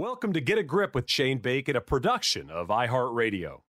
Welcome to Get a Grip with Shane Bacon, a production of iHeartRadio.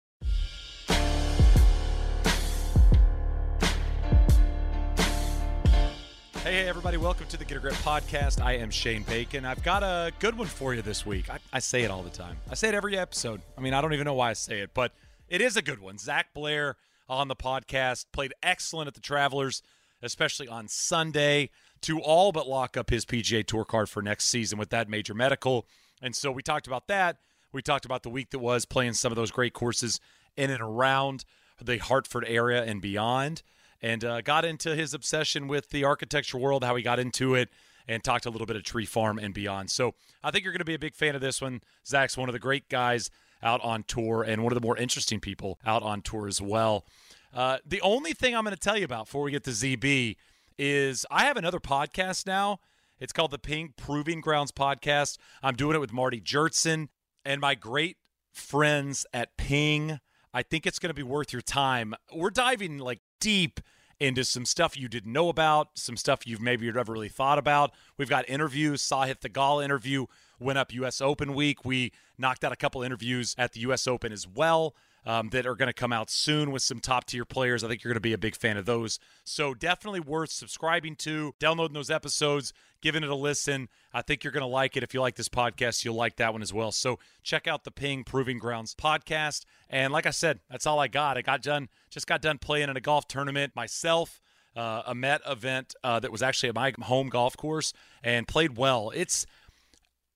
Hey, everybody, welcome to the Get a Grip podcast. I am Shane Bacon. I've got a good one for you this week. I, I, say it all the time, I say it every episode. I mean, I don't even know why I say it, but it is a good one. Zac Blair on the podcast played excellent at the Travelers, especially on Sunday, to all but lock up his PGA Tour card for next season with that major medical. And so we talked about that. We talked about the week that was playing some of those great courses in and around the Hartford area and beyond and uh, got into his obsession with the architecture world, how he got into it, and talked a little bit of Tree Farm and beyond. So I think you're going to be a big fan of this one. Zac's one of the great guys out on tour and one of the more interesting people out on tour as well. Uh, the only thing I'm going to tell you about before we get to ZB is I have another podcast now. It's called the Ping Proving Grounds Podcast. I'm doing it with Marty Jertson and my great friends at Ping. I think it's going to be worth your time. We're diving like deep into some stuff you didn't know about, some stuff you've maybe you've never really thought about. We've got interviews. Sahith Theegala interview went up U.S. Open week. We knocked out a couple interviews at the U.S. Open as well um, that are going to come out soon with some top tier players. I think you're going to be a big fan of those. So definitely worth subscribing to, downloading those episodes, giving it a listen. I think you're going to like it. If you like this podcast, you'll like that one as well. So check out the Ping Proving Grounds podcast. And like I said, that's all I got. I got done, just got done playing in a golf tournament myself. Uh, a Met event uh, that was actually at my home golf course and played well. It's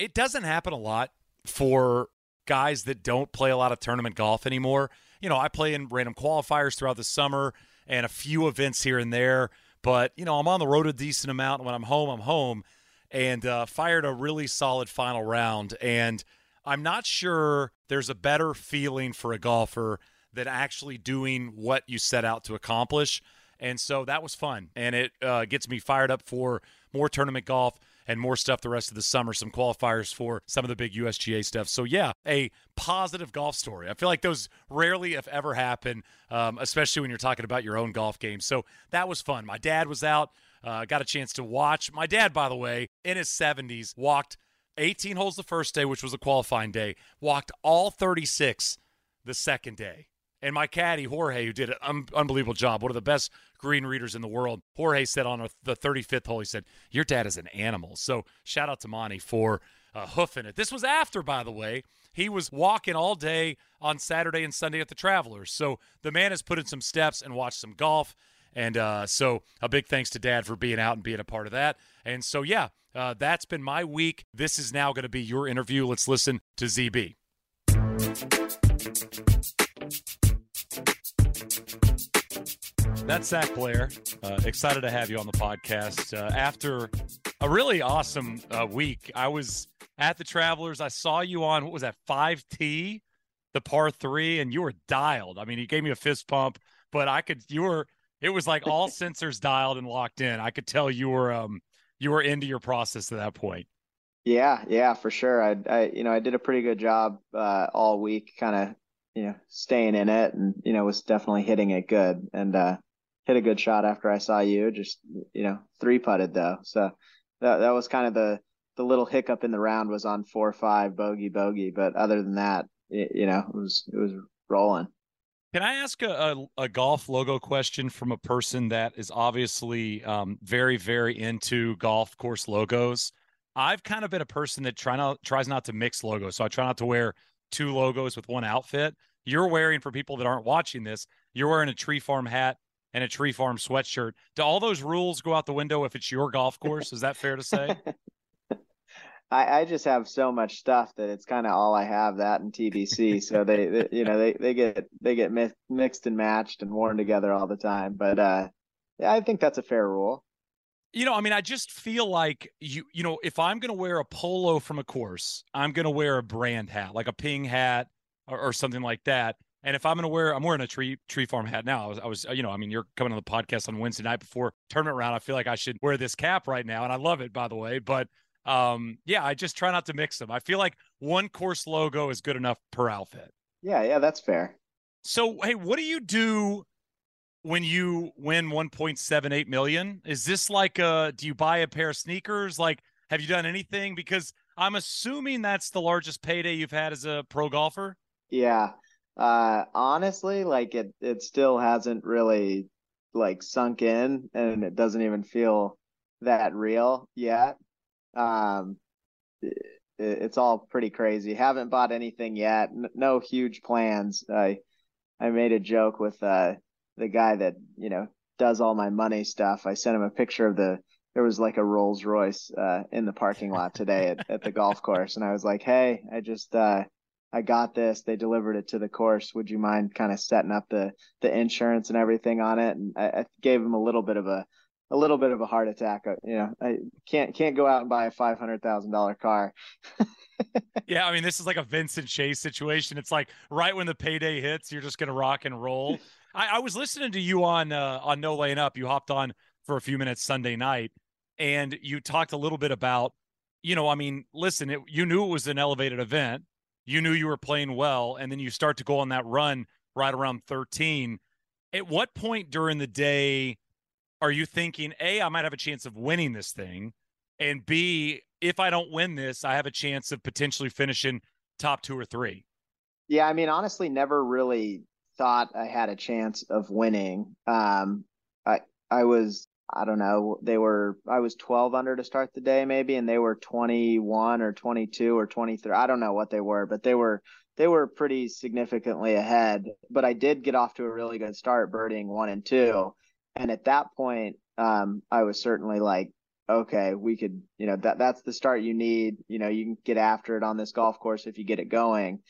it doesn't happen a lot for guys that don't play a lot of tournament golf anymore. You know, I play in random qualifiers throughout the summer and a few events here and there, but you know, I'm on the road a decent amount. When I'm home, I'm home, and uh, fired a really solid final round. And I'm not sure there's a better feeling for a golfer than actually doing what you set out to accomplish. And so that was fun, and it uh, gets me fired up for more tournament golf and more stuff the rest of the summer, some qualifiers for some of the big USGA stuff. So, yeah, a positive golf story. I feel like those rarely, if ever, happen, um, especially when you're talking about your own golf game. So, that was fun. My dad was out, uh, got a chance to watch. My dad, by the way, in his 70s, walked 18 holes the first day, which was a qualifying day, walked all 36 the second day. And my caddy, Jorge, who did an un- unbelievable job, one of the best green readers in the world, Jorge said on the 35th hole, he said, Your dad is an animal. So shout out to Monty for uh, hoofing it. This was after, by the way, he was walking all day on Saturday and Sunday at the Travelers. So the man has put in some steps and watched some golf. And uh, so a big thanks to dad for being out and being a part of that. And so, yeah, uh, that's been my week. This is now going to be your interview. Let's listen to ZB. That's Zac Blair. Uh, excited to have you on the podcast. Uh, after a really awesome uh, week, I was at the Travelers. I saw you on, what was that, 5T, the par three, and you were dialed. I mean, you gave me a fist pump, but I could, you were, it was like all sensors dialed and locked in. I could tell you were, um, you were into your process at that point. Yeah, yeah, for sure. I, I, you know, I did a pretty good job uh, all week, kind of, you know, staying in it, and you know, was definitely hitting it good. And uh, hit a good shot after I saw you. Just you know, three putted though. So that that was kind of the the little hiccup in the round was on four five bogey bogey. But other than that, it, you know, it was it was rolling. Can I ask a, a, a, golf logo question from a person that is obviously um, very, very into golf course logos? I've kind of been a person that try not, tries not to mix logos. So I try not to wear two logos with one outfit. You're wearing, for people that aren't watching this, you're wearing a tree farm hat and a tree farm sweatshirt. Do all those rules go out the window if it's your golf course? Is that fair to say? I, I just have so much stuff that it's kind of all I have that and TBC. so they, they, you know, they, they get, they get mi- mixed and matched and worn together all the time. But, uh, yeah, I think that's a fair rule. You know, I mean, I just feel like you, you know, if I'm going to wear a polo from a course, I'm going to wear a brand hat, like a ping hat or, or something like that. And if I'm going to wear, I'm wearing a tree tree farm hat now. I was, I was, you know, I mean, you're coming on the podcast on Wednesday night before tournament round. I feel like I should wear this cap right now, and I love it, by the way. But um, yeah, I just try not to mix them. I feel like one course logo is good enough per outfit. Yeah, yeah, that's fair. So, hey, what do you do when you win 1.78 million? Is this like a? Do you buy a pair of sneakers? Like, have you done anything? Because I'm assuming that's the largest payday you've had as a pro golfer. Yeah. Uh, honestly, like it, it still hasn't really like sunk in and it doesn't even feel that real yet. Um, it, it's all pretty crazy. Haven't bought anything yet. N- no huge plans. I, I made a joke with, uh, the guy that, you know, does all my money stuff. I sent him a picture of the, there was like a Rolls Royce, uh, in the parking lot today at, at the golf course. And I was like, Hey, I just, uh, I got this. They delivered it to the course. Would you mind kind of setting up the the insurance and everything on it? And I, I gave him a little bit of a a little bit of a heart attack. Uh, you know, I can't can't go out and buy a five hundred thousand dollar car. yeah, I mean, this is like a Vincent Chase situation. It's like right when the payday hits, you're just gonna rock and roll. I, I was listening to you on uh, on No Laying Up. You hopped on for a few minutes Sunday night, and you talked a little bit about, you know, I mean, listen, it, you knew it was an elevated event you knew you were playing well, and then you start to go on that run right around 13. At what point during the day are you thinking, A, I might have a chance of winning this thing, and B, if I don't win this, I have a chance of potentially finishing top two or three? Yeah, I mean, honestly, never really thought I had a chance of winning. Um, I I was I don't know. They were I was 12 under to start the day maybe and they were 21 or 22 or 23. I don't know what they were, but they were they were pretty significantly ahead. But I did get off to a really good start birding 1 and 2. And at that point um I was certainly like okay, we could, you know, that that's the start you need. You know, you can get after it on this golf course if you get it going.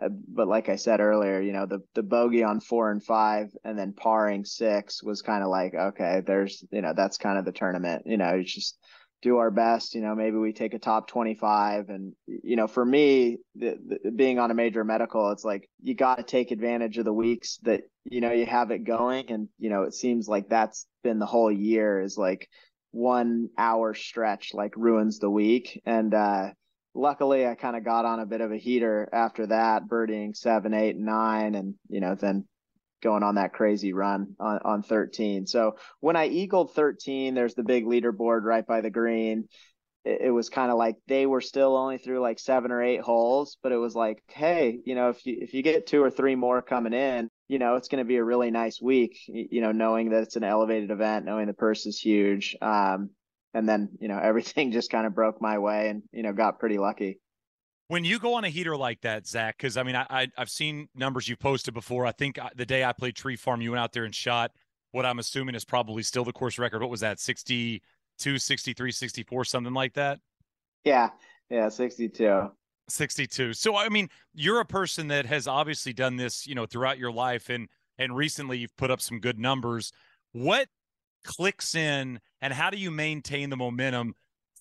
Uh, but like I said earlier, you know, the the bogey on four and five and then parring six was kind of like, okay, there's, you know, that's kind of the tournament. You know, it's just do our best. You know, maybe we take a top 25. And, you know, for me, the, the, being on a major medical, it's like you got to take advantage of the weeks that, you know, you have it going. And, you know, it seems like that's been the whole year is like one hour stretch like ruins the week. And, uh, luckily I kind of got on a bit of a heater after that, birdieing seven, eight, nine, and you know, then going on that crazy run on, on 13. So when I eagled 13, there's the big leaderboard right by the green. It, it was kind of like they were still only through like seven or eight holes, but it was like, hey, you know, if you if you get two or three more coming in, you know, it's going to be a really nice week. You know, knowing that it's an elevated event, knowing the purse is huge. Um, and then you know everything just kind of broke my way and you know got pretty lucky. When you go on a heater like that Zac because i mean I, I have seen numbers you posted before. I think uh, the day i played tree farm you went out there and shot what i'm assuming is probably still the course record. What was that 62 63 64 something like that? Yeah. Yeah 62 62 so i mean you're a person that has obviously done this you know throughout your life and and recently you've put up some good numbers. What clicks in and how do you maintain the momentum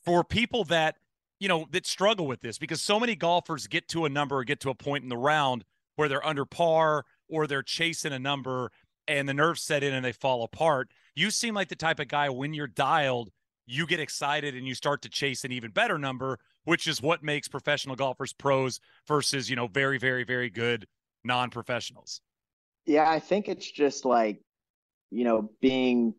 for people that you know that struggle with this? Because so many golfers get to a number or get to a point in the round where they're under par or they're chasing a number and the nerves set in and they fall apart. You seem like the type of guy when you're dialed you get excited and you start to chase an even better number which is what makes professional golfers pros versus you know very very very good non-professionals. Yeah i think it's just like you know being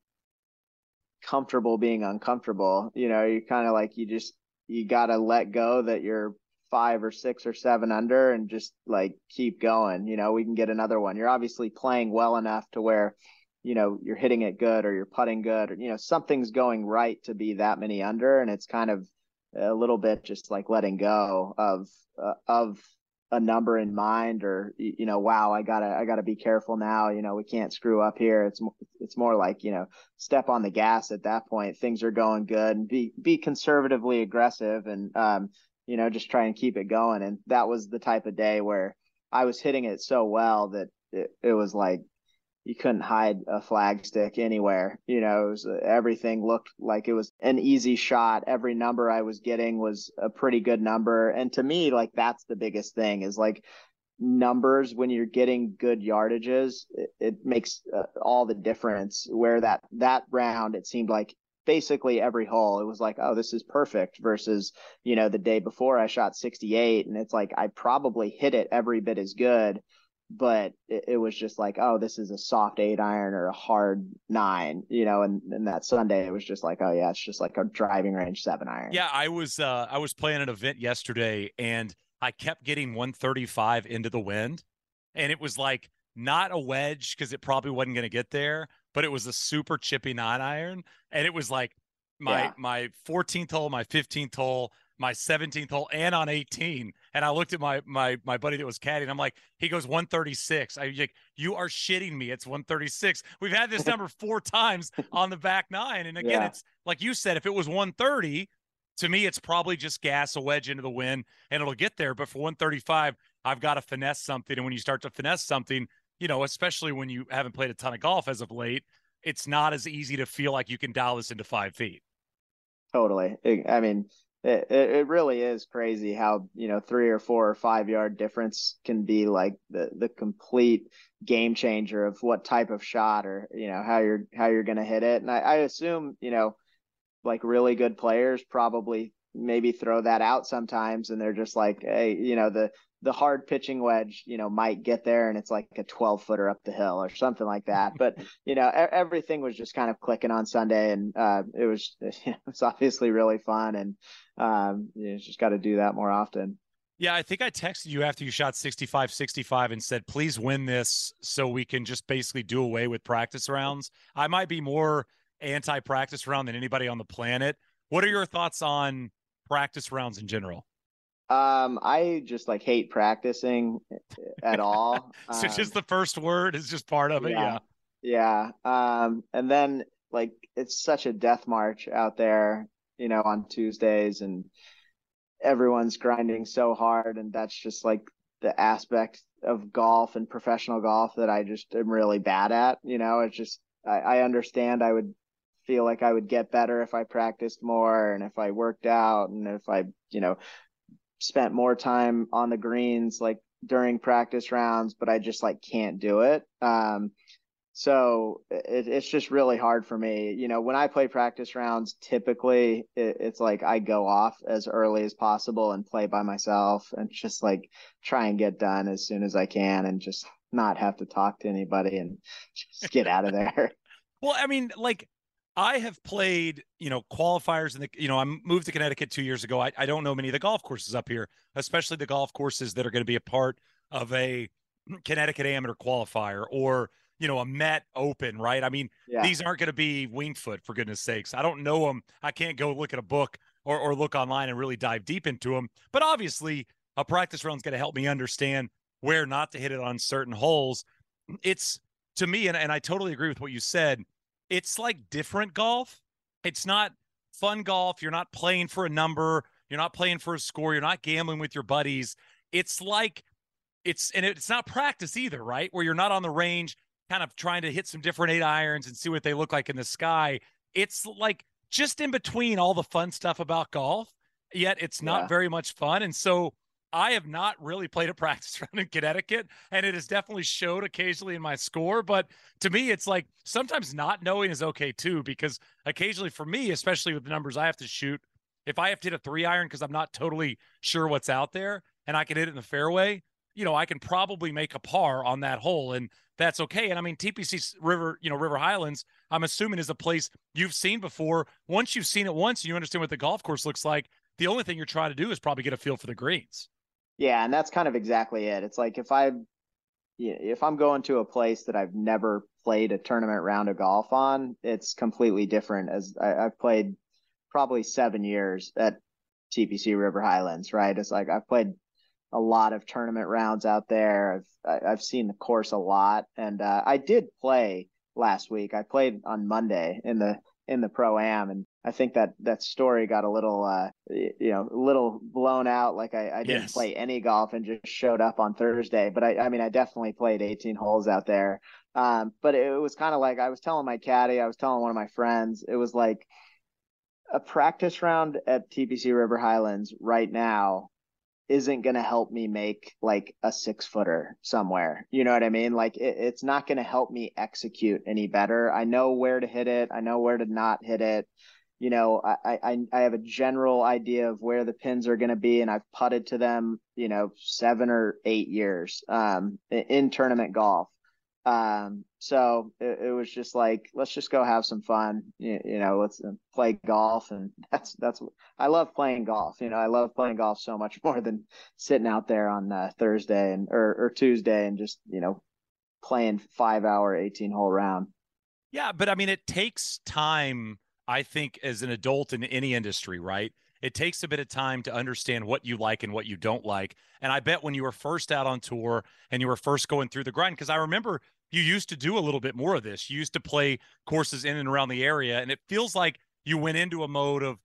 comfortable being uncomfortable. You know, you kind of like you just you got to let go that you're five or six or seven under and just like keep going. You know, we can get another one. You're obviously playing well enough to where you know you're hitting it good or you're putting good or you know something's going right to be that many under and it's kind of a little bit just like letting go of uh, of a number in mind or you know wow i gotta i gotta be careful now you know we can't screw up here. It's it's more like you know step on the gas at that point. Things are going good. And be be conservatively aggressive and um you know just try and keep it going. And that was the type of day where i was hitting it so well that it, it was like you couldn't hide a flag stick anywhere. You know, was, uh, everything looked like it was an easy shot. Every number I was getting was a pretty good number. And to me, like that's the biggest thing is like numbers when you're getting good yardages, it, it makes uh, all the difference. Where that that round, it seemed like basically every hole it was like oh this is perfect versus you know the day before i shot 68 and it's like i probably hit it every bit as good but it, it, was just like, oh, this is a soft eight iron or a hard nine, you know. And, and that Sunday, it was just like, oh yeah, it's just like a driving range seven iron. Yeah, I was uh, I was playing an event yesterday, and I kept getting 135 into the wind, and it was like not a wedge because it probably wasn't going to get there, but it was a super chippy nine iron, and it was like my yeah. my 14th hole, my 15th hole, my 17th hole and on 18 and i looked at my my my buddy that was caddying i'm like he goes 136 i like you are shitting me. It's 136 we've had this number four times on the back nine. And again yeah. it's like you said if it was 130 to me it's probably just gas a wedge into the wind and it'll get there. But for 135 i've got to finesse something. And when you start to finesse something you know especially when you haven't played a ton of golf as of late it's not as easy to feel like you can dial this into five feet. Totally. I mean it, it really is crazy how you know three or four or five yard difference can be like the the complete game changer of what type of shot or you know how you're how you're to hit it. And I, I assume you know like really good players probably maybe throw that out sometimes and they're just like hey you know the the hard pitching wedge, you know, might get there and it's like a 12 footer up the hill or something like that. But, you know, everything was just kind of clicking on Sunday and uh, it was, it was obviously really fun. And um, you just got to do that more often. Yeah, I think I texted you after you shot 65 65 and said, please win this so we can just basically do away with practice rounds. I might be more anti practice round than anybody on the planet. What are your thoughts on practice rounds in general? Um, I just like hate practicing at all. so um, just the first word is just part of it. Yeah. Yeah. Um, and then like it's such a death march out there, you know, on Tuesdays and everyone's grinding so hard. And that's just like the aspect of golf and professional golf that I just am really bad at. You know, it's just, I, I understand I would feel like I would get better if I practiced more and if I worked out and if I, you know, spent more time on the greens like during practice rounds, but I just like can't do it. Um, so it, it's just really hard for me. You know, when I play practice rounds, typically it, it's like I go off as early as possible and play by myself and just like try and get done as soon as I can and just not have to talk to anybody and just get out of there. well, I mean, like I have played, you know, qualifiers in the, you know, I moved to Connecticut two years ago. I, I don't know many of the golf courses up here, especially the golf courses that are going to be a part of a Connecticut amateur qualifier or, you know, a Met Open, right? I mean, yeah. these aren't going to be Winged Foot for goodness sakes. I don't know them. I can't go look at a book or, or look online and really dive deep into them. But obviously, a practice run is going to help me understand where not to hit it on certain holes. It's to me, and, and I totally agree with what you said it's like different golf. It's not fun golf. You're not playing for a number. You're not playing for a score. You're not gambling with your buddies. It's like it's and it's not practice either, right? Where you're not on the range kind of trying to hit some different eight irons and see what they look like in the sky. It's like just in between all the fun stuff about golf, yet it's not yeah. very much fun. And so I have not really played a practice round in Connecticut, and it has definitely showed occasionally in my score. But to me, it's like sometimes not knowing is okay too, because occasionally for me, especially with the numbers I have to shoot, if I have to hit a three iron because I'm not totally sure what's out there and I can hit it in the fairway, you know, I can probably make a par on that hole, and that's okay. And I mean, TPC River, you know, River Highlands, I'm assuming is a place you've seen before. Once you've seen it once, and you understand what the golf course looks like. The only thing you're trying to do is probably get a feel for the greens. Yeah, and that's kind of exactly it. It's like if I if I'm going to a place that I've never played a tournament round of golf on, it's completely different. As I, have played probably seven years at TPC River Highlands, right? It's like I've played a lot of tournament rounds out there. I've I've seen the course a lot, and uh, I did play last week. I played on Monday in the in the pro am, and I think that that story got a little, uh, you know, a little blown out. Like I, I didn't yes. play any golf and just showed up on Thursday, but I, I mean, I definitely played 18 holes out there. Um, but it was kind of like I was telling my caddy, I was telling one of my friends, it was like a practice round at TPC River Highlands right now isn't going to help me make like a six footer somewhere. You know what I mean? Like it, it's not going to help me execute any better. I know where to hit it. I know where to not hit it you know, I, I, I have a general idea of where the pins are going to be, and I've putted to them, you know, seven or eight years um, in tournament golf. Um, so it, it, was just like, let's just go have some fun, you, you, know, let's uh, play golf. And that's, that's, I love playing golf. You know, I love playing golf so much more than sitting out there on uh, Thursday and, or, or Tuesday and just, you know, playing five hour, 18 hole round. Yeah. But I mean, it takes time I think as an adult in any industry, right? It takes a bit of time to understand what you like and what you don't like. And I bet when you were first out on tour and you were first going through the grind, because I remember you used to do a little bit more of this. You used to play courses in and around the area, and it feels like you went into a mode of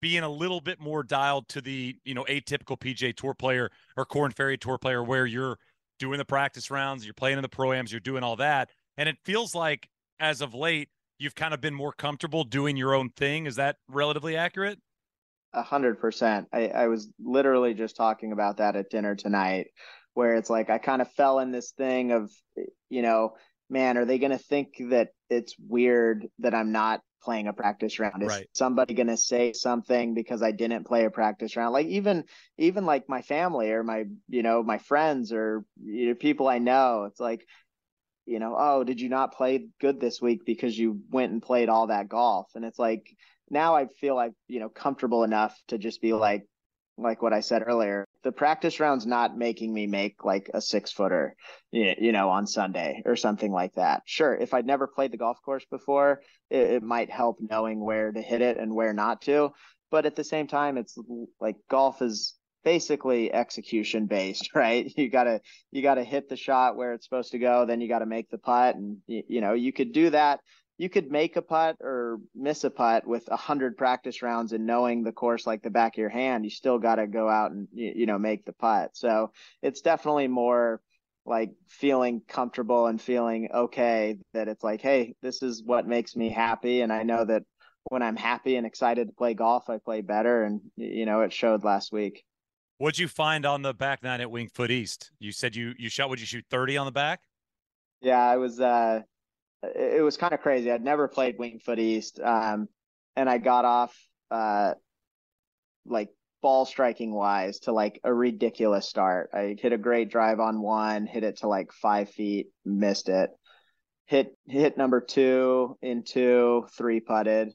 being a little bit more dialed to the you know atypical PGA Tour player or Korn Ferry Tour player, where you're doing the practice rounds, you're playing in the proams, you're doing all that, and it feels like as of late you've kind of been more comfortable doing your own thing. Is that relatively accurate? A hundred percent. I, I was literally just talking about that at dinner tonight, where it's like I kind of fell in this thing of, you know, man, are they going to think that it's weird that I'm not playing a practice round? Is right. somebody going to say something because I didn't play a practice round? Like even even like my family or my you know my friends or you know, people I know, it's like you know, oh, did you not play good this week because you went and played all that golf? And it's like now I feel like, you know, comfortable enough to just be like, like what I said earlier, the practice round's not making me make like a six footer, you know, on Sunday or something like that. Sure, if I'd never played the golf course before, it, it might help knowing where to hit it and where not to. But at the same time, it's like golf is basically execution based, right? You gotta you gotta hit the shot where it's supposed to go, then you gotta make the putt, and you, you know you could do that. You could make a putt or miss a putt with a hundred practice rounds and knowing the course like the back of your hand. You still gotta go out and you, you know make the putt. So it's definitely more like feeling comfortable and feeling okay that it's like, hey, this is what makes me happy, and I know that when I'm happy and excited to play golf, I play better, and you know it showed last week. What'd you find on the back nine at Winged Foot East? You said you you shot. Would you shoot thirty on the back? Yeah, I was. uh It was kind of crazy. I'd never played Winged Foot East, um, and I got off uh like ball striking wise to like a ridiculous start. I hit a great drive on one, hit it to like five feet, missed it. Hit hit number two in two, three putted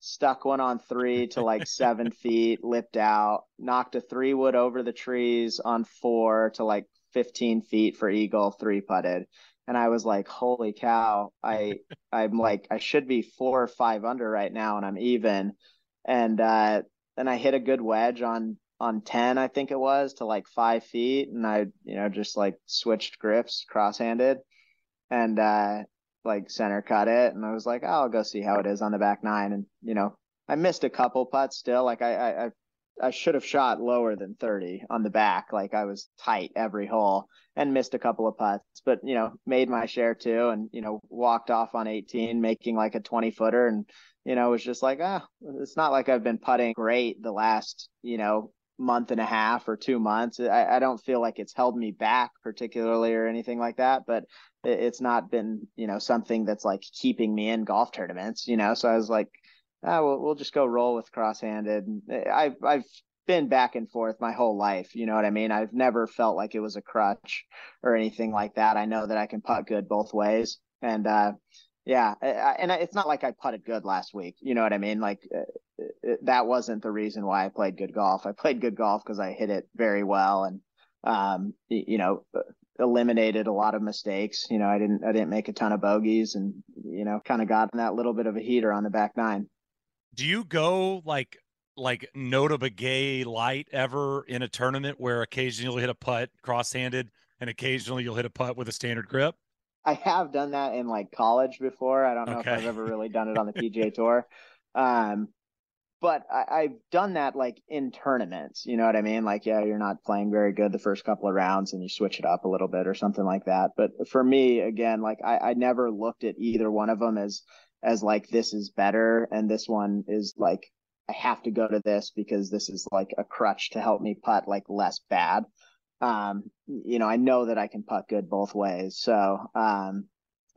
stuck one on three to like seven feet, lipped out, knocked a three wood over the trees on four to like 15 feet for eagle, three putted. And I was like, holy cow, I I'm like I should be four or five under right now and I'm even. And uh and I hit a good wedge on on 10, I think it was, to like five feet. And I, you know, just like switched grips cross handed. And uh like center cut it, and I was like, oh, I'll go see how it is on the back nine. And you know, I missed a couple putts still. Like I I I should have shot lower than 30 on the back. Like I was tight every hole and missed a couple of putts, but you know, made my share too. And, you know, walked off on 18, making like a 20 footer. And, you know, was just like, ah, it's not like I've been putting great the last, you know, month and a half or two months. I, I don't feel like it's held me back particularly or anything like that, but it's not been, you know, something that's like keeping me in golf tournaments, you know? So I was like, ah, we'll, we'll just go roll with cross-handed. I've, I've been back and forth my whole life. You know what I mean? I've never felt like it was a crutch or anything like that. I know that I can putt good both ways. And, uh, yeah, and it's not like I putted good last week. You know what I mean? Like uh, that wasn't the reason why I played good golf. I played good golf because I hit it very well and um, you know eliminated a lot of mistakes. You know, I didn't I didn't make a ton of bogeys and you know kind of got that little bit of a heater on the back nine. Do you go like like Notah Begay light ever in a tournament where occasionally you'll hit a putt cross-handed and occasionally you'll hit a putt with a standard grip? I have done that in like college before. I don't know okay. if I've ever really done it on the PGA Tour. Um, but I, have done that like in tournaments. You know what I mean? Like, yeah, you're not playing very good the first couple of rounds, and you switch it up a little bit or something like that. But for me, again, like I, I never looked at either one of them as as like this is better, and this one is like I have to go to this because this is like a crutch to help me putt like less bad um, you know, I know that I can putt good both ways. So, um,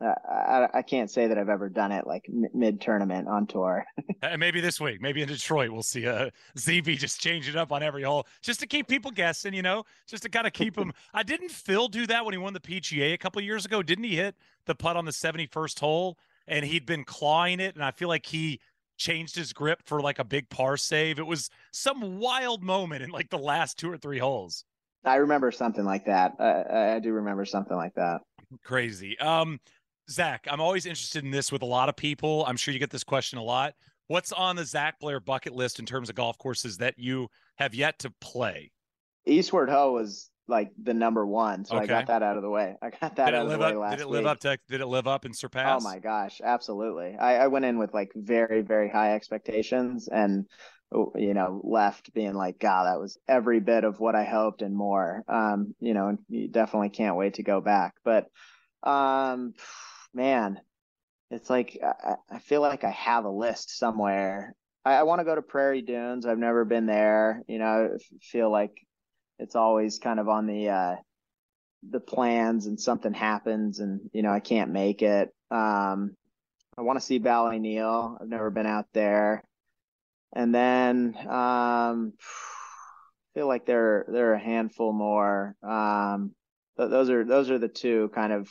I, I can't say that I've ever done it like mid tournament on tour. and maybe this week, maybe in Detroit, we'll see a uh, ZB just change it up on every hole just to keep people guessing, you know, just to kind of keep them. I didn't Phil do that when he won the PGA a couple years ago. Didn't he hit the putt on the 71st hole and he'd been clawing it? And I feel like he changed his grip for like a big par save. It was some wild moment in like the last two or three holes. I remember something like that. I, I do remember something like that. Crazy. Um, Zac, I'm always interested in this with a lot of people. I'm sure you get this question a lot. What's on the Zac Blair bucket list in terms of golf courses that you have yet to play? Eastward Ho was like the number one, so okay. I got that out of the way. I got that out of the way up, last Did it week. live up to? Did it live up and surpass? Oh my gosh, absolutely! I, I went in with like very very high expectations, and you know left being like, God, that was every bit of what I hoped and more. Um, you know, and you definitely can't wait to go back, but um man, it's like I, I feel like I have a list somewhere. I, I want to go to Prairie Dunes. I've never been there. You know, I feel like it's always kind of on the uh, the plans, and something happens, and you know I can't make it. Um, I want to see Ballyneal. I've never been out there. And then um, I feel like there there are a handful more. Um, th- those are those are the two kind of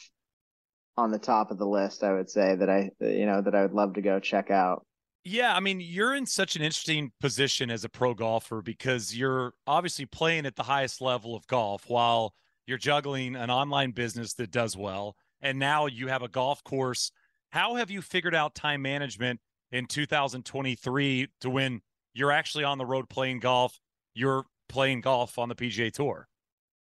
on the top of the list. I would say that I you know that I would love to go check out. Yeah, I mean, you're in such an interesting position as a pro golfer because you're obviously playing at the highest level of golf while you're juggling an online business that does well. And now you have a golf course. How have you figured out time management in 2023 to when you're actually on the road playing golf? You're playing golf on the PGA Tour.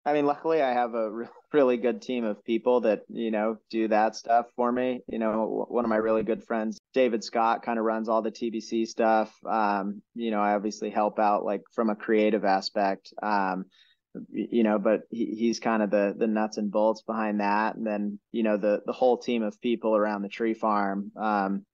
I mean, luckily I have a re- really good team of people that, you know, do that stuff for me. You know, one of my really good friends, David Scott, kind of runs all the TBC stuff. Um, you know, I obviously help out like from a creative aspect. Um, you know, but he, he's kind of the the nuts and bolts behind that. And then, you know, the the whole team of people around the tree farm. Um,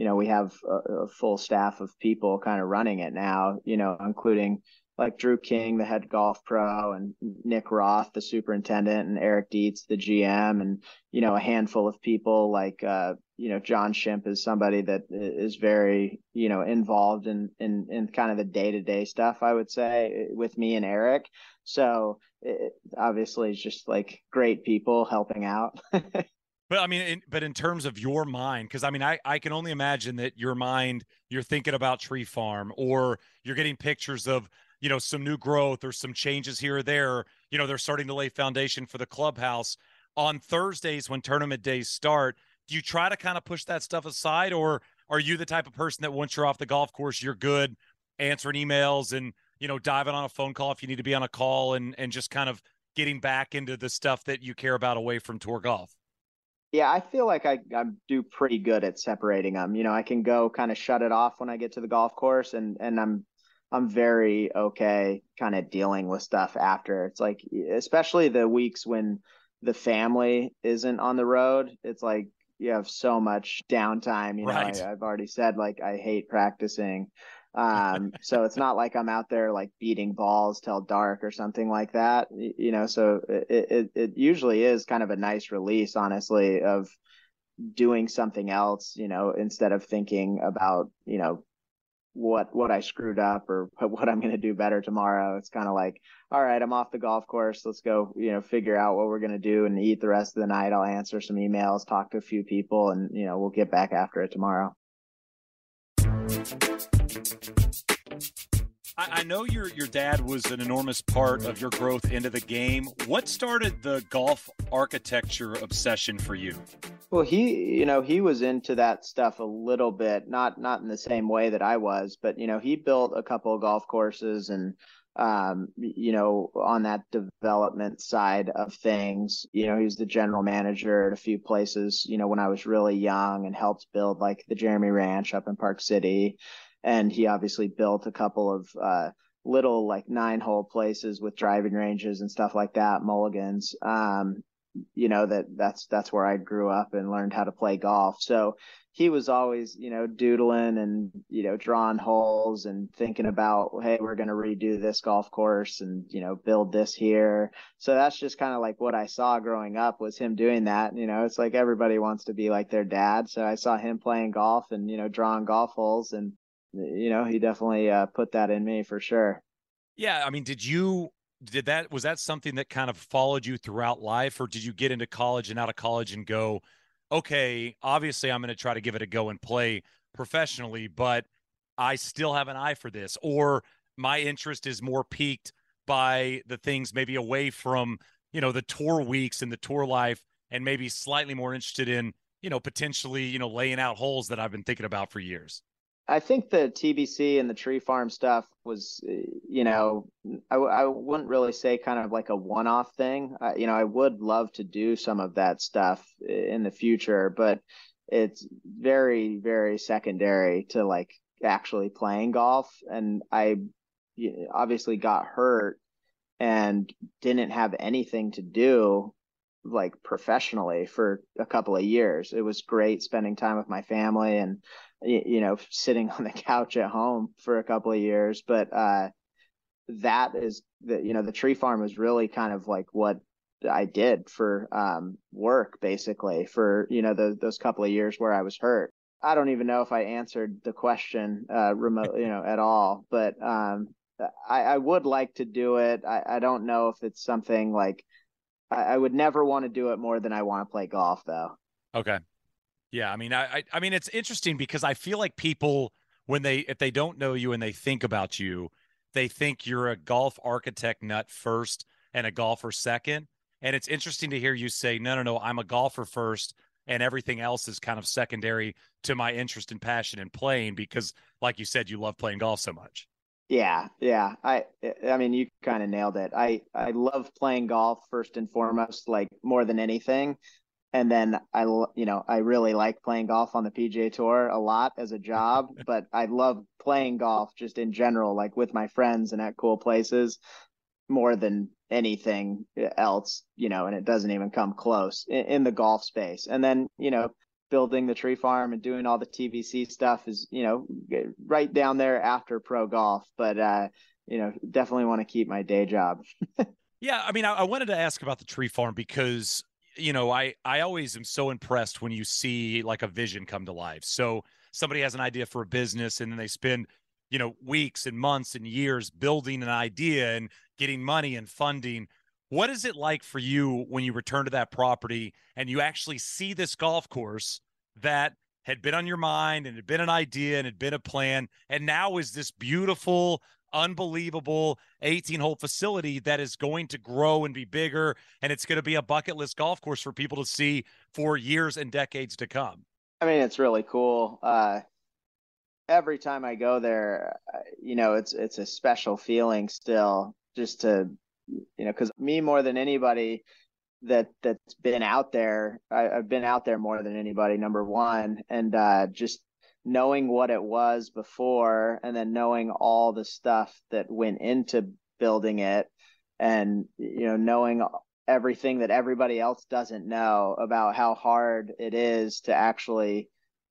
you know, we have a, a full staff of people kind of running it now. You know, including like Drew King, the head golf pro, and Nick Roth, the superintendent, and Eric Dietz, the GM, and you know a handful of people like uh, you know John Shimp is somebody that is very you know involved in in in kind of the day to day stuff. I would say with me and Eric. So it, obviously, it's just like great people helping out. But I mean, in, but in terms of your mind, because I mean, I, I can only imagine that your mind, you're thinking about Tree Farm or you're getting pictures of you know some new growth or some changes here or there you know they're starting to lay foundation for the clubhouse. On thursdays when tournament days start do you try to kind of push that stuff aside or are you the type of person that once you're off the golf course you're good answering emails and you know diving on a phone call if you need to be on a call and and just kind of getting back into the stuff that you care about away from tour golf yeah i feel like i i do pretty good at separating them you know i can go kind of shut it off when i get to the golf course and and i'm I'm very okay kind of dealing with stuff after. It's like especially the weeks when the family isn't on the road, it's like you have so much downtime, you know. Right. I, have already said like I hate practicing. Um so it's not like I'm out there like beating balls till dark or something like that, you know, so it it, it usually is kind of a nice release honestly of doing something else, you know, instead of thinking about, you know, what what I screwed up or what I'm going to do better tomorrow. It's kind of like, all right, I'm off the golf course. Let's go, you know, figure out what we're going to do and eat the rest of the night. I'll answer some emails, talk to a few people, and you know, we'll get back after it tomorrow. I, know your your dad was an enormous part of your growth into the game. What started the golf architecture obsession for you? Well, he, you know, he was into that stuff a little bit, not not in the same way that I was, but you know, he built a couple of golf courses and um, you know, on that development side of things, you know, he was the general manager at a few places, you know, when I was really young and helped build like the Jeremy Ranch up in Park City. And he obviously built a couple of uh, little like nine hole places with driving ranges and stuff like that, mulligans. Um, you know that that's that's where I grew up and learned how to play golf. So he was always, you know, doodling and, you know, drawing holes and thinking about, hey, we're going to redo this golf course and, you know, build this here. So that's just kind of like what I saw growing up was him doing that. You know, it's like everybody wants to be like their dad. So I saw him playing golf and, you know, drawing golf holes and, you know, he definitely uh, put that in me for sure. Yeah. I mean, did you, did that, was that something that kind of followed you throughout life or did you get into college and out of college and go, okay, obviously I'm going to try to give it a go and play professionally, but I still have an eye for this, or my interest is more piqued by the things maybe away from, you know, the tour weeks and the tour life, and maybe slightly more interested in, you know, potentially, you know, laying out holes that I've been thinking about for years. I think the TBC and the tree farm stuff was, you know, I, I wouldn't really say kind of like a one off thing. I, you know, I would love to do some of that stuff in the future, but it's very, very secondary to like actually playing golf. And I obviously got hurt and didn't have anything to do like professionally for a couple of years. It was great spending time with my family and you know, sitting on the couch at home for a couple of years. But uh, that is the, you know, the tree farm was really kind of like what I did for um, work, basically, for, you know, the, those couple of years where I was hurt. I don't even know if I answered the question uh, remote, you know, at all, but um, I, I would like to do it. I, I don't know if it's something like I, I would never want to do it more than I want to play golf, though. Okay. Yeah, I mean, I, I mean, it's interesting because I feel like people when they if they don't know you and they think about you, they think you're a golf architect nut first and a golfer second. And it's interesting to hear you say, no, no, no, I'm a golfer first, and everything else is kind of secondary to my interest and passion in playing because, like you said, you love playing golf so much. Yeah, yeah. I I mean, you kind of nailed it. I I love playing golf first and foremost, like more than anything and then I, you know, I really like playing golf on the PGA Tour a lot as a job, but I love playing golf just in general, like with my friends and at cool places, more than anything else, you know. And it doesn't even come close in, in the golf space. And then, you know, building the tree farm and doing all the TBC stuff is, you know, right down there after pro golf. But uh, you know, definitely want to keep my day job. yeah, I mean, I, I wanted to ask about the tree farm because you know, I I always am so impressed when you see like a vision come to life. So somebody has an idea for a business and then they spend, you know, weeks and months and years building an idea and getting money and funding. What is it like for you when you return to that property and you actually see this golf course that had been on your mind and had been an idea and had been a plan and now is this beautiful unbelievable 18 hole facility that is going to grow and be bigger. And it's going to be a bucket list golf course for people to see for years and decades to come. I mean, it's really cool. Uh, every time I go there, uh, you know, it's, it's a special feeling still just to, you know, cause me more than anybody, that that's been out there. I, have been out there more than anybody. Number one, and uh, just knowing what it was before and then knowing all the stuff that went into building it and you know knowing everything that everybody else doesn't know about how hard it is to actually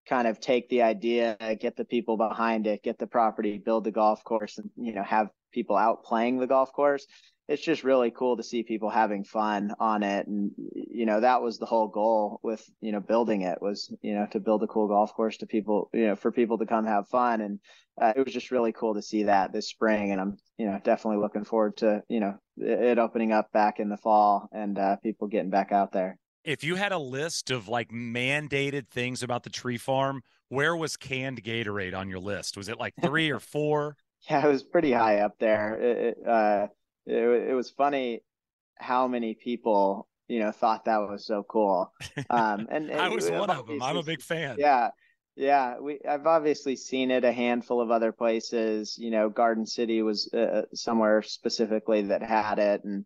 kind of take the idea get the people behind it get the property build the golf course and you know have people out playing the golf course it's just really cool to see people having fun on it. And you know that was the whole goal with you know building it was you know to build a cool golf course to people you know for people to come have fun. And uh, it was just really cool to see that this spring. And i'm you know definitely looking forward to you know it opening up back in the fall and uh, people getting back out there. If you had a list of like mandated things about the tree farm where was canned gatorade on your list? Was it like three or four? Yeah it was pretty high up there. It, uh it, it was funny how many people you know thought that was so cool. Um, and, and I was one of them. I'm a big fan. Yeah, yeah. We I've obviously seen it a handful of other places. You know, Garden City was uh, uh, somewhere specifically that had it, and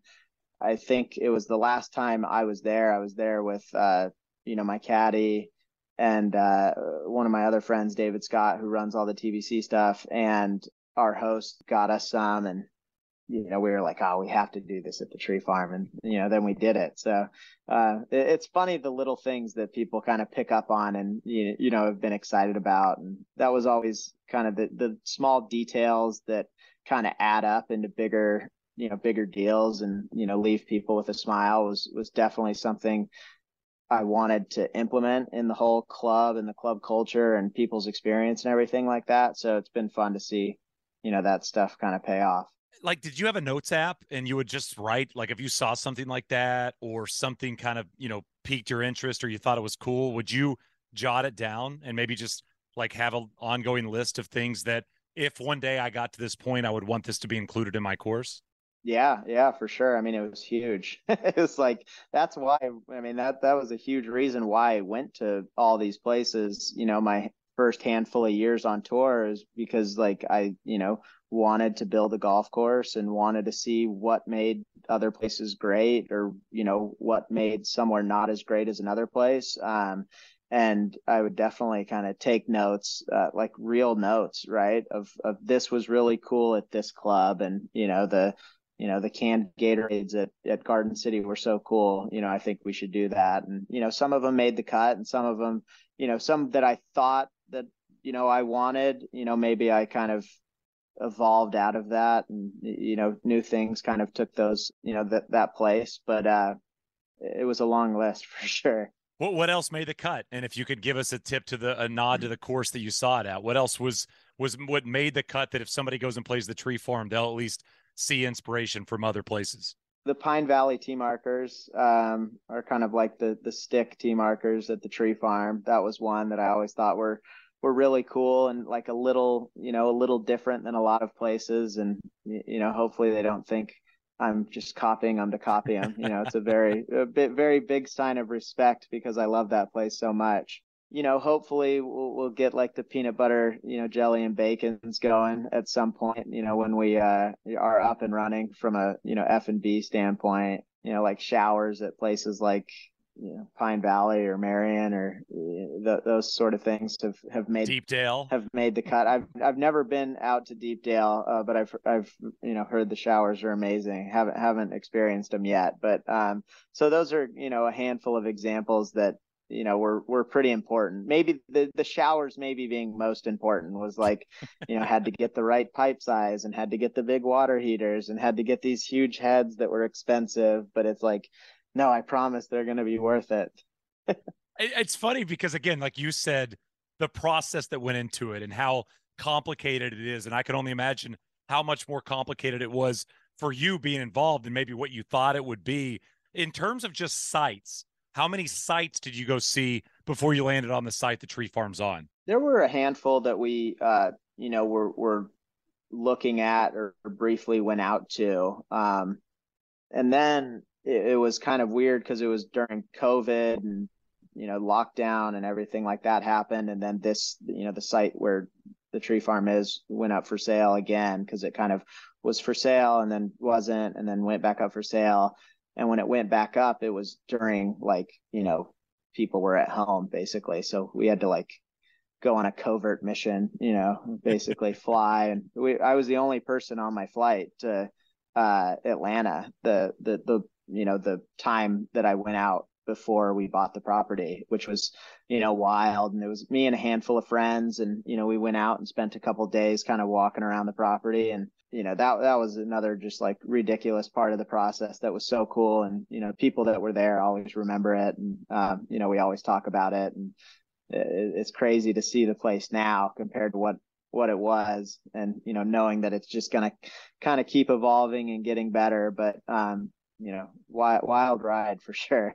I think it was the last time I was there. I was there with uh, you know my caddy and uh, one of my other friends, David Scott, who runs all the TBC stuff, and our host got us some, and you know, we were like, oh, we have to do this at the tree farm. And, you know, then we did it. So uh, it, it's funny the little things that people kind of pick up on and, you, you know, have been excited about. And that was always kind of the, the small details that kind of add up into bigger, you know, bigger deals and, you know, leave people with a smile was, was definitely something I wanted to implement in the whole club and the club culture and people's experience and everything like that. So it's been fun to see, you know, that stuff kind of pay off like did you have a notes app and you would just write like if you saw something like that or something kind of you know piqued your interest or you thought it was cool would you jot it down and maybe just like have an ongoing list of things that if one day i got to this point i would want this to be included in my course? Yeah yeah for sure. I mean it was huge. It was like that's why i mean that that was a huge reason why i went to all these places you know my first handful of years on tour is because like I, you know, wanted to build a golf course and wanted to see what made other places great or, you know, what made somewhere not as great as another place. Um, and I would definitely kind of take notes, uh, like real notes, right? Of, of this was really cool at this club. And, you know, the, you know, the canned Gatorades at, at Garden City were so cool. You know, I think we should do that. And, you know, some of them made the cut and some of them, you know, some that I thought that you know I wanted. You know, maybe I kind of evolved out of that, and you know, new things kind of took those you know that that place. But uh, it was a long list for sure. What what else made the cut? And if you could give us a tip to the a nod to the course that you saw it at, what else was was what made the cut that if somebody goes and plays the tree farm, they'll at least see inspiration from other places? the Pine Valley tee markers um, are kind of like the the stick tee markers at the tree farm. That was one that I always thought were were really cool and like a little you know a little different than a lot of places. And you know, hopefully they don't think I'm just copying them to copy them. You know, it's a very a bit very big sign of respect because I love that place so much you know, hopefully we'll, we'll get like the peanut butter, you know, jelly and bacons going at some point, you know, when we uh, are up and running from a, you know, F and B standpoint, you know, like showers at places like, you know, Pine Valley or Merion or the, those sort of things have, have made Deepdale have made the cut. I've, I've never been out to Deepdale, uh, but I've, I've, you know, heard the showers are amazing. Haven't, haven't experienced them yet, but, um, so those are, you know, a handful of examples that, you know were were pretty important maybe the the showers maybe being most important was like you know had to get the right pipe size and had to get the big water heaters and had to get these huge heads that were expensive but it's like no i promise they're going to be worth it it's funny because again like you said the process that went into it and how complicated it is and i can only imagine how much more complicated it was for you being involved and maybe what you thought it would be in terms of just sites how many sites did you go see before you landed on the site the tree farm's on? There were a handful that we, uh, you know, were, were looking at or briefly went out to. Um, and then it, it was kind of weird because it was during COVID and, you know, lockdown and everything like that happened. And then this, you know, the site where the tree farm is went up for sale again because it kind of was for sale and then wasn't and then went back up for sale and when it went back up, it was during like, you know, people were at home basically. So we had to like go on a covert mission, you know, basically fly. And we, I was the only person on my flight to uh, Atlanta, the, the, the, you know, the time that I went out before we bought the property, which was, you know, wild. And it was me and a handful of friends. And, you know, we went out and spent a couple days kind of walking around the property. And, you know, that, that was another just like ridiculous part of the process that was so cool. And, you know, people that were there always remember it. And, um, you know, we always talk about it. And it, it's crazy to see the place now compared to what, what it was and you know knowing that it's just going to kind of keep evolving and getting better but um you know wild, wild ride for sure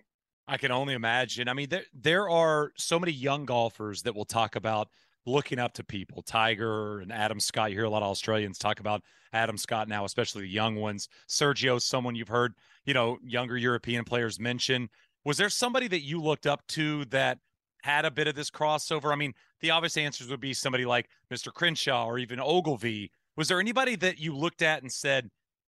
I can only imagine. I mean, there there are so many young golfers that will talk about looking up to people. Tiger and Adam Scott. You hear a lot of Australians talk about Adam Scott now, especially the young ones. Sergio, someone you've heard, you know, younger European players mention. Was there somebody that you looked up to that had a bit of this crossover? I mean, the obvious answers would be somebody like Mr. Crenshaw or even Ogilvy. Was there anybody that you looked at and said,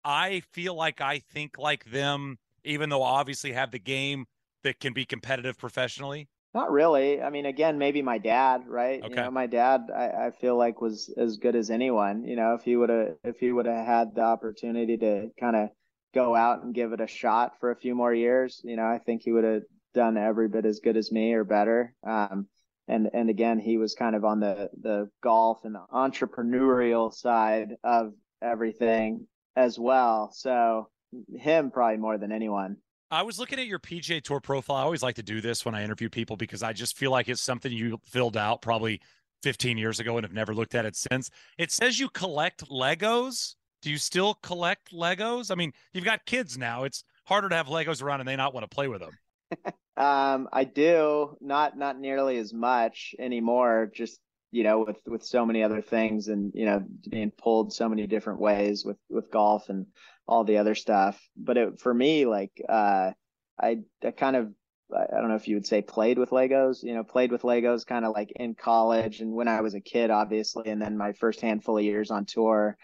I feel like I think like them, even though obviously have the game that can be competitive professionally? Not really. I mean, again, maybe my dad, right? Okay. You know, my dad, I, I feel like was as good as anyone. You know, if he would have, if he would have had the opportunity to kind of go out and give it a shot for a few more years, you know, I think he would have done every bit as good as me or better. Um, and and again, he was kind of on the the golf and the entrepreneurial side of everything as well. So him probably more than anyone. I was looking at your PGA Tour profile. I always like to do this when I interview people because I just feel like it's something you filled out probably 15 years ago and have never looked at it since. It says you collect Legos. Do you still collect Legos? I mean, you've got kids now. It's harder to have Legos around and they not want to play with them. um, I do not not nearly as much anymore. Just you know, with with so many other things and you know being pulled so many different ways with with golf and all the other stuff. But it, for me, like uh, I I kind of I don't know if you would say played with Legos, you know, played with Legos kind of like in college and when I was a kid, obviously, and then my first handful of years on tour,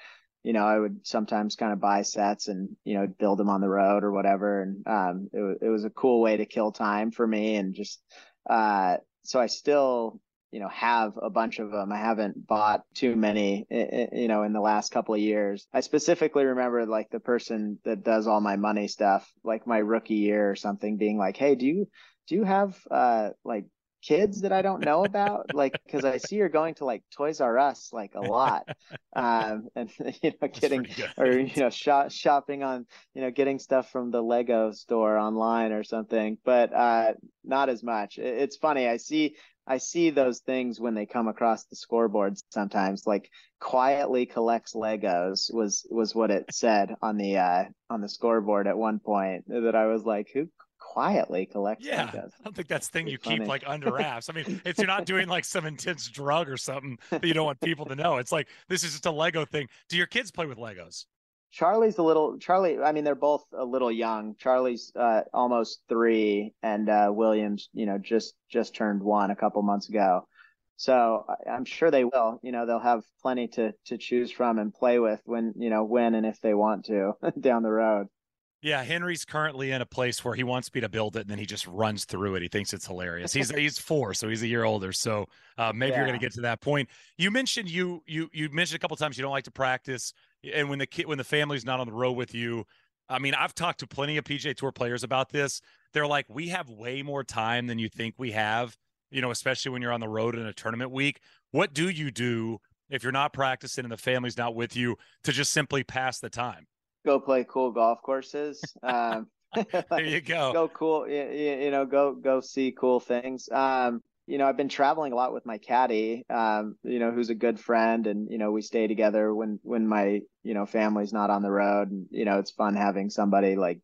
you know, I would sometimes kind of buy sets and, you know, build them on the road or whatever. And um, it, it was a cool way to kill time for me. And just, uh, so I still, you know have a bunch of them i haven't bought too many you know in the last couple of years i specifically remember like the person that does all my money stuff like my rookie year or something being like hey do you do you have uh like kids that I don't know about? like, because I see you're going to like Toys R Us like a lot, um, and you know, getting or you know, shop, shopping on you know, getting stuff from the Lego store online or something, but uh, not as much. It's funny. I see I see those things when they come across the scoreboard sometimes, like quietly collects Legos was was what it said on the uh on the scoreboard at one point that I was like, who quietly collects yeah, Legos? I don't think that's thing you funny. keep like under wraps. I mean, if you're not doing like some intense drug or something that you don't want people to know, it's like this is just a Lego thing. Do your kids play with Legos? Charlie's a little Charlie. I mean, they're both a little young. Charlie's uh, almost three, and uh, Williams, you know, just just turned one a couple months ago. So I'm sure they will. You know, they'll have plenty to to choose from and play with when you know when and if they want to down the road. Yeah, Henry's currently in a place where he wants me to build it, and then he just runs through it. He thinks it's hilarious. He's he's four, so he's a year older. So uh, maybe yeah. you're going to get to that point. You mentioned you you you mentioned a couple times you don't like to practice and when the kid when the family's not on the road with you i mean i've talked to plenty of pga tour players about this. They're like we have way more time than you think we have you know especially when you're on the road in a tournament week. What do you do if you're not practicing and the family's not with you to just simply pass the time? Go play cool golf courses um there you go. go cool you, you know go go see cool things. Um you know, I've been traveling a lot with my caddy, um, you know, who's a good friend and, you know, we stay together when, when my, you know, family's not on the road and, you know, it's fun having somebody like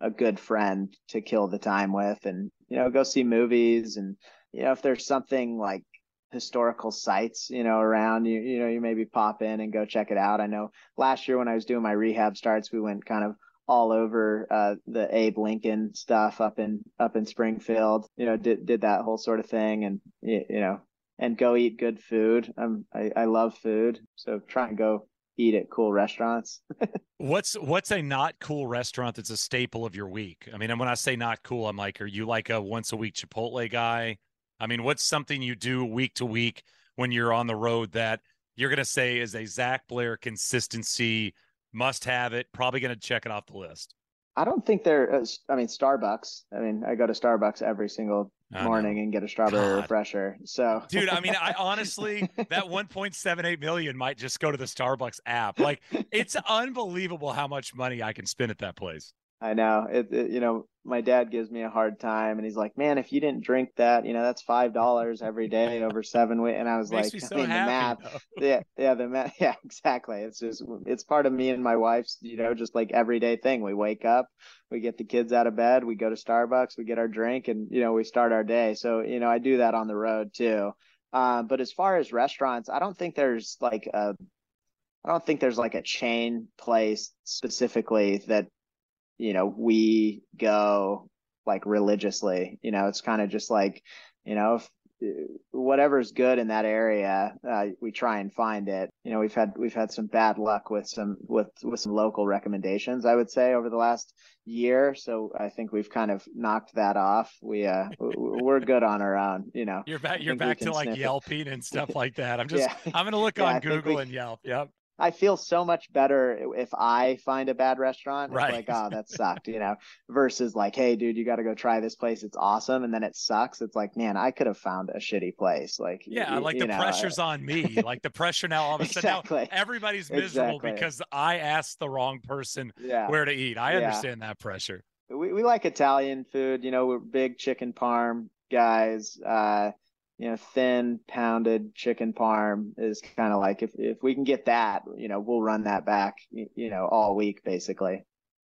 a good friend to kill the time with and, you know, go see movies and, you know, if there's something like historical sites, you know, around you, you know, you maybe pop in and go check it out. I know last year when I was doing my rehab starts, we went kind of all over uh, the Abe Lincoln stuff up in up in Springfield. You know, did did that whole sort of thing, and you know, and go eat good food. Um, I I love food, so try and go eat at cool restaurants. what's what's a not cool restaurant that's a staple of your week? I mean, and when I say not cool, I'm like, are you like a once a week Chipotle guy? I mean, what's something you do week to week when you're on the road that you're to say is a Zac Blair consistency must have it. Probably going to check it off the list. I don't think they're. Uh, I mean, Starbucks. I mean, I go to Starbucks every single morning and get a strawberry God. refresher. So, dude, I mean, I honestly that 1.78 million might just go to the Starbucks app. Like, it's unbelievable how much money I can spend at that place. I know it, it, You know, my dad gives me a hard time, and he's like, "Man, if you didn't drink that, you know, that's five dollars every day over seven weeks." And I was like, so "I mean, happy, the math, yeah, yeah, the math, yeah, exactly. It's just, it's part of me and my wife's, you know, just like everyday thing. We wake up, we get the kids out of bed, we go to Starbucks, we get our drink, and you know, we start our day. So, you know, I do that on the road too. Uh, but as far as restaurants, I don't think there's like a I don't think there's like a chain place specifically that you know, we go like religiously, you know, it's kind of just like, you know, if, whatever's good in that area, uh, we try and find it. You know, we've had we've had some bad luck with some with with some local recommendations. I would say over the last year, so I think we've kind of knocked that off. We uh we're good on our own. You know, you're back. You're back to like Yelping it. and stuff like that. I'm just yeah. I'm gonna look yeah, on Google we, and Yelp. Yep. I feel so much better if I find a bad restaurant. Right. like, oh, that sucked, you know, versus like, hey, dude, you got to go try this place. It's awesome. And then it sucks. It's like, man, I could have found a shitty place. Like, yeah, you, like you the know, pressure's on me. Like the pressure now, all of a sudden, exactly. now everybody's miserable exactly. because I asked the wrong person yeah. where to eat. I yeah. understand that pressure. We, we like Italian food. You know, we're big chicken parm guys. Uh, you know, thin pounded chicken parm is kind of like if if we can get that, you know, we'll run that back, you know, all week basically.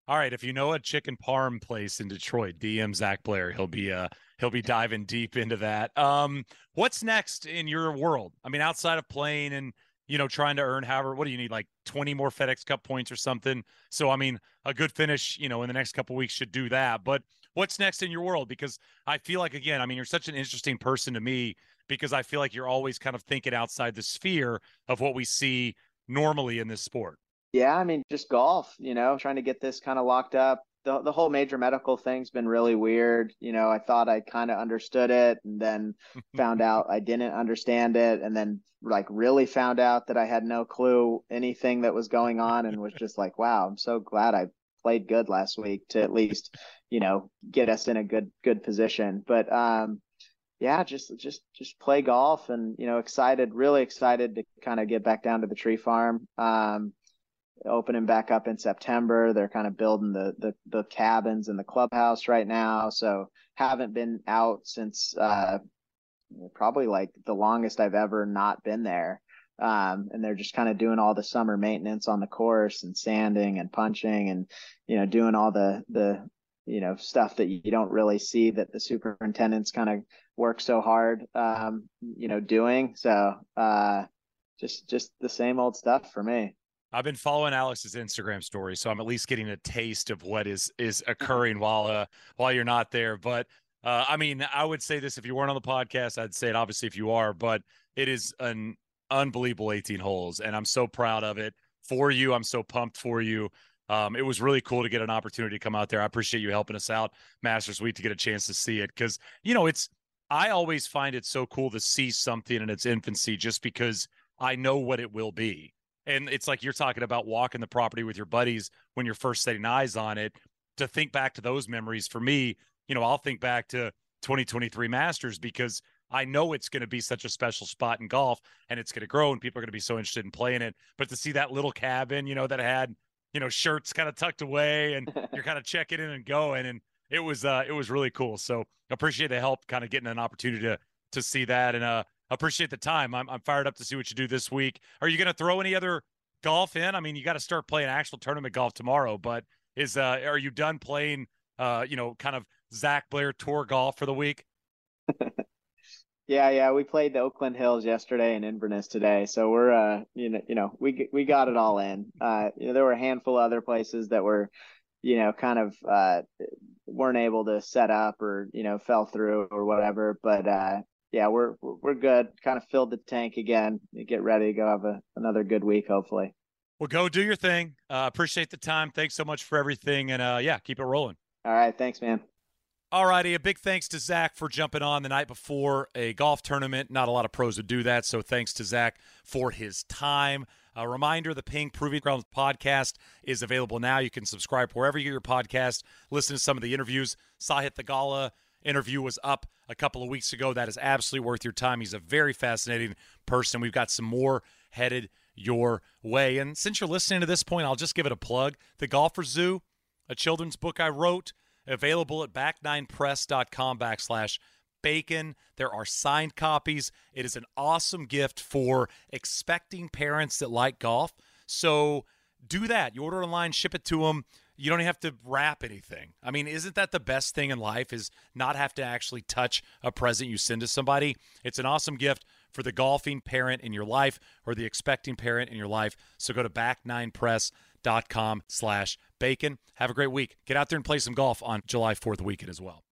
All right, if you know a chicken parm place in Detroit, DM Zac Blair. He'll be uh he'll be diving deep into that. Um, what's next in your world? I mean, outside of playing and you know trying to earn however, what do you need like twenty more FedEx Cup points or something? So I mean, a good finish, you know, in the next couple weeks should do that. But what's next in your world? Because I feel like again, I mean, you're such an interesting person to me because I feel like you're always kind of thinking outside the sphere of what we see normally in this sport. Yeah, I mean, just golf, you know, trying to get this kind of locked up. The, the whole major medical thing's been really weird. You know, I thought I kind of understood it and then found out I didn't understand it. And then, like, really found out that I had no clue anything that was going on and was just like, wow, I'm so glad I played good last week to at least, you know, get us in a good, good position. But, um, yeah, just just just play golf and you know excited, really excited to kind of get back down to the tree farm. Um, opening back up in September. They're kind of building the the the cabins and the clubhouse right now. So haven't been out since uh, probably like the longest I've ever not been there. Um, and they're just kind of doing all the summer maintenance on the course and sanding and punching and you know doing all the the you know stuff that you don't really see that the superintendents kind of work so hard um you know doing. So uh just just the same old stuff for me. I've been following Alex's Instagram story, so I'm at least getting a taste of what is is occurring while uh while you're not there. But uh, I mean, I would say this if you weren't on the podcast, I'd say it obviously if you are, but it is an unbelievable 18 holes, and I'm so proud of it for you. I'm so pumped for you. Um, it was really cool to get an opportunity to come out there. I appreciate you helping us out, Masters Week, to get a chance to see it because you know it's. I always find it so cool to see something in its infancy, just because I know what it will be. And it's like you're talking about walking the property with your buddies when you're first setting eyes on it. To think back to those memories for me, you know, I'll think back to 2023 Masters because I know it's going to be such a special spot in golf and it's going to grow and people are going to be so interested in playing it. But to see that little cabin, you know, that had you know shirts kind of tucked away and you're kind of checking in and going and it was uh it was really cool. So appreciate the help kind of getting an opportunity to to see that and uh appreciate the time. I'm, I'm fired up to see what you do this week. Are you going to throw any other golf in? I mean you got to start playing actual tournament golf tomorrow but is uh are you done playing uh you know kind of zac blair tour golf for the week Yeah, yeah, we played the Oakland Hills yesterday and Inverness today, so we're uh, you know, you know, we we got it all in. Uh, you know, there were a handful of other places that were, you know, kind of uh, weren't able to set up or you know fell through or whatever, but uh, yeah, we're we're good. Kind of filled the tank again. Get ready to go have a, another good week, hopefully. Well, go do your thing. Uh, appreciate the time. Thanks so much for everything, and uh, yeah, keep it rolling. All right, thanks, man. All righty. A big thanks to Zac for jumping on the night before a golf tournament. Not a lot of pros would do that. So thanks to Zac for his time. A reminder the Ping Proving Grounds podcast is available now. You can subscribe wherever you get your podcast. Listen to some of the interviews. Sahith Theegala interview was up a couple of weeks ago. That is absolutely worth your time. He's a very fascinating person. We've got some more headed your way. And since you're listening to this point, I'll just give it a plug. The Golfer Zoo, a children's book I wrote Available at back9press.com backslash bacon. There are signed copies. It is an awesome gift for expecting parents that like golf. So do that. You order online, ship it to them. You don't have to wrap anything. I mean, isn't that the best thing in life is not have to actually touch a present you send to somebody? It's an awesome gift for the golfing parent in your life or the expecting parent in your life. So go to back9press.com slash bacon. Have a great week. Get out there and play some golf on July 4th weekend as well.